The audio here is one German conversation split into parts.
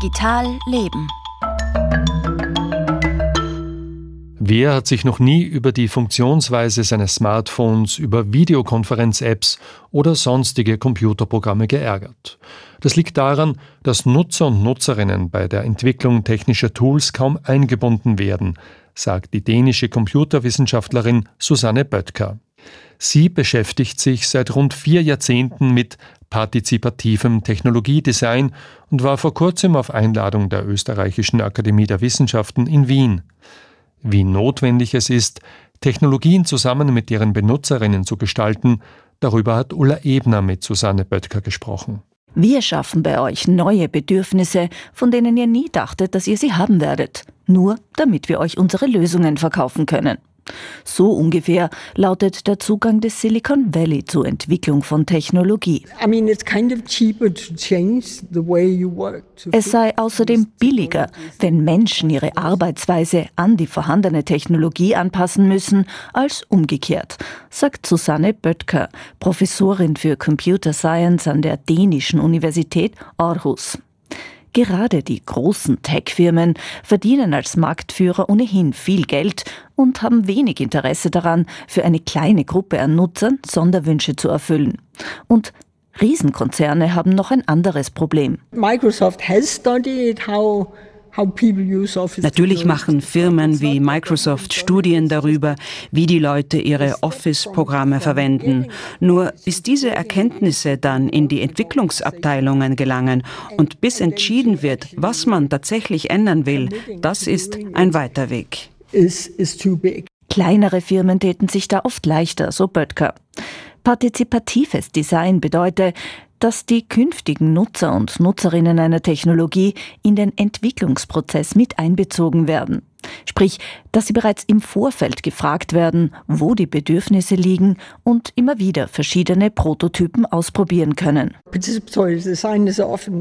Digital Leben. Wer hat sich noch nie über die Funktionsweise seines Smartphones, über Videokonferenz-Apps oder sonstige Computerprogramme geärgert? Das liegt daran, dass Nutzer und Nutzerinnen bei der Entwicklung technischer Tools kaum eingebunden werden, sagt die dänische Computerwissenschaftlerin Susanne Böttker. Sie beschäftigt sich seit rund vier Jahrzehnten mit partizipativem Technologiedesign und war vor kurzem auf Einladung der Österreichischen Akademie der Wissenschaften in Wien. Wie notwendig es ist, Technologien zusammen mit ihren Benutzerinnen zu gestalten, darüber hat Ulla Ebner mit Susanne Böttker gesprochen. Wir schaffen bei euch neue Bedürfnisse, von denen ihr nie dachtet, dass ihr sie haben werdet, nur damit wir euch unsere Lösungen verkaufen können. So ungefähr lautet der Zugang des Silicon Valley zur Entwicklung von Technologie. Es sei außerdem billiger, wenn Menschen ihre Arbeitsweise an die vorhandene Technologie anpassen müssen, als umgekehrt, sagt Susanne Böttker, Professorin für Computer Science an der dänischen Universität Aarhus. Gerade die großen Tech-Firmen verdienen als Marktführer ohnehin viel Geld und haben wenig Interesse daran, für eine kleine Gruppe an Nutzern Sonderwünsche zu erfüllen. Und Riesenkonzerne haben noch ein anderes Problem. Microsoft has studied how Natürlich machen Firmen wie Microsoft Studien darüber, wie die Leute ihre Office-Programme verwenden. Nur bis diese Erkenntnisse dann in die Entwicklungsabteilungen gelangen und bis entschieden wird, was man tatsächlich ändern will, das ist ein weiter Weg. Kleinere Firmen täten sich da oft leichter, so Böttker. Partizipatives Design bedeutet, dass die künftigen Nutzer und Nutzerinnen einer Technologie in den Entwicklungsprozess mit einbezogen werden. Sprich, dass sie bereits im Vorfeld gefragt werden, wo die Bedürfnisse liegen und immer wieder verschiedene Prototypen ausprobieren können.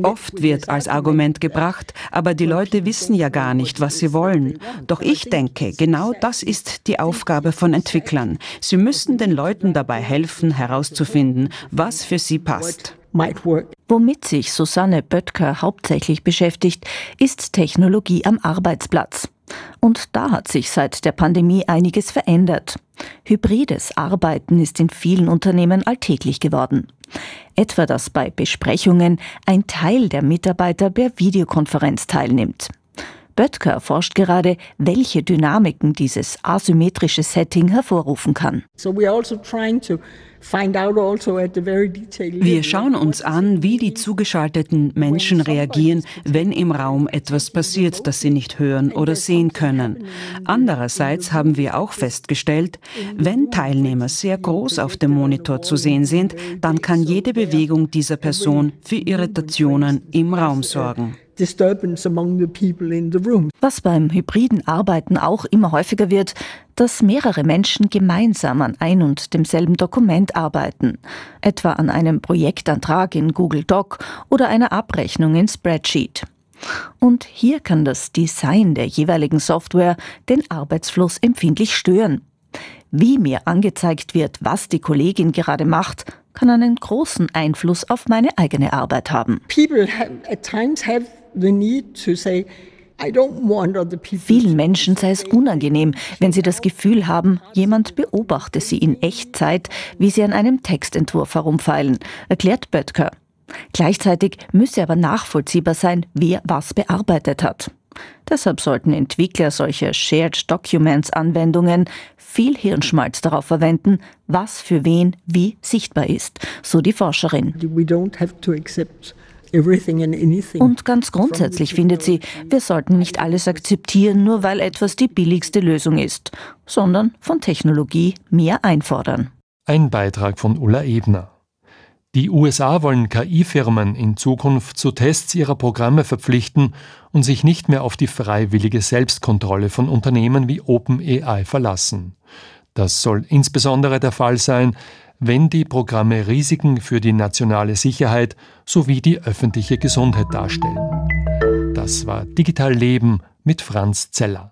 Oft wird als Argument gebracht, aber die Leute wissen ja gar nicht, was sie wollen. Doch ich denke, genau das ist die Aufgabe von Entwicklern. Sie müssen den Leuten dabei helfen, herauszufinden, was für sie passt. Womit sich Susanne Böttker hauptsächlich beschäftigt, ist Technologie am Arbeitsplatz. Und da hat sich seit der Pandemie einiges verändert. Hybrides Arbeiten ist in vielen Unternehmen alltäglich geworden. Etwa, dass bei Besprechungen ein Teil der Mitarbeiter per Videokonferenz teilnimmt. Böttger erforscht gerade, welche Dynamiken dieses asymmetrische Setting hervorrufen kann. Also Wir schauen uns an, wie die zugeschalteten Menschen reagieren, wenn im Raum etwas passiert, das sie nicht hören oder sehen können. Andererseits haben wir auch festgestellt, wenn Teilnehmer sehr groß auf dem Monitor zu sehen sind, dann kann jede Bewegung dieser Person für Irritationen im Raum sorgen. Was beim hybriden Arbeiten auch immer häufiger wird, dass mehrere Menschen gemeinsam an ein und demselben Dokument arbeiten, etwa an einem Projektantrag in Google Doc oder einer Abrechnung in Spreadsheet. Und hier kann das Design der jeweiligen Software den Arbeitsfluss empfindlich stören. Wie mir angezeigt wird, was die Kollegin gerade macht, kann einen großen Einfluss auf meine eigene Arbeit haben. People have, at times have Vielen Menschen sei es unangenehm, wenn sie das Gefühl haben, jemand beobachte sie in Echtzeit, wie sie an einem Textentwurf herumfeilen, erklärt Böttker. Gleichzeitig müsse aber nachvollziehbar sein, wer was bearbeitet hat. Deshalb sollten Entwickler solcher Shared Documents Anwendungen viel Hirnschmalz darauf verwenden, was für wen wie sichtbar ist, so die Forscherin. We don't have to accept und ganz grundsätzlich findet sie, wir sollten nicht alles akzeptieren, nur weil etwas die billigste Lösung ist, sondern von Technologie mehr einfordern. Ein Beitrag von Ulla Ebner. Die USA wollen KI-Firmen in Zukunft zu Tests ihrer Programme verpflichten und sich nicht mehr auf die freiwillige Selbstkontrolle von Unternehmen wie OpenAI verlassen. Das soll insbesondere der Fall sein, wenn die Programme Risiken für die nationale Sicherheit sowie die öffentliche Gesundheit darstellen. Das war Digital Leben mit Franz Zeller.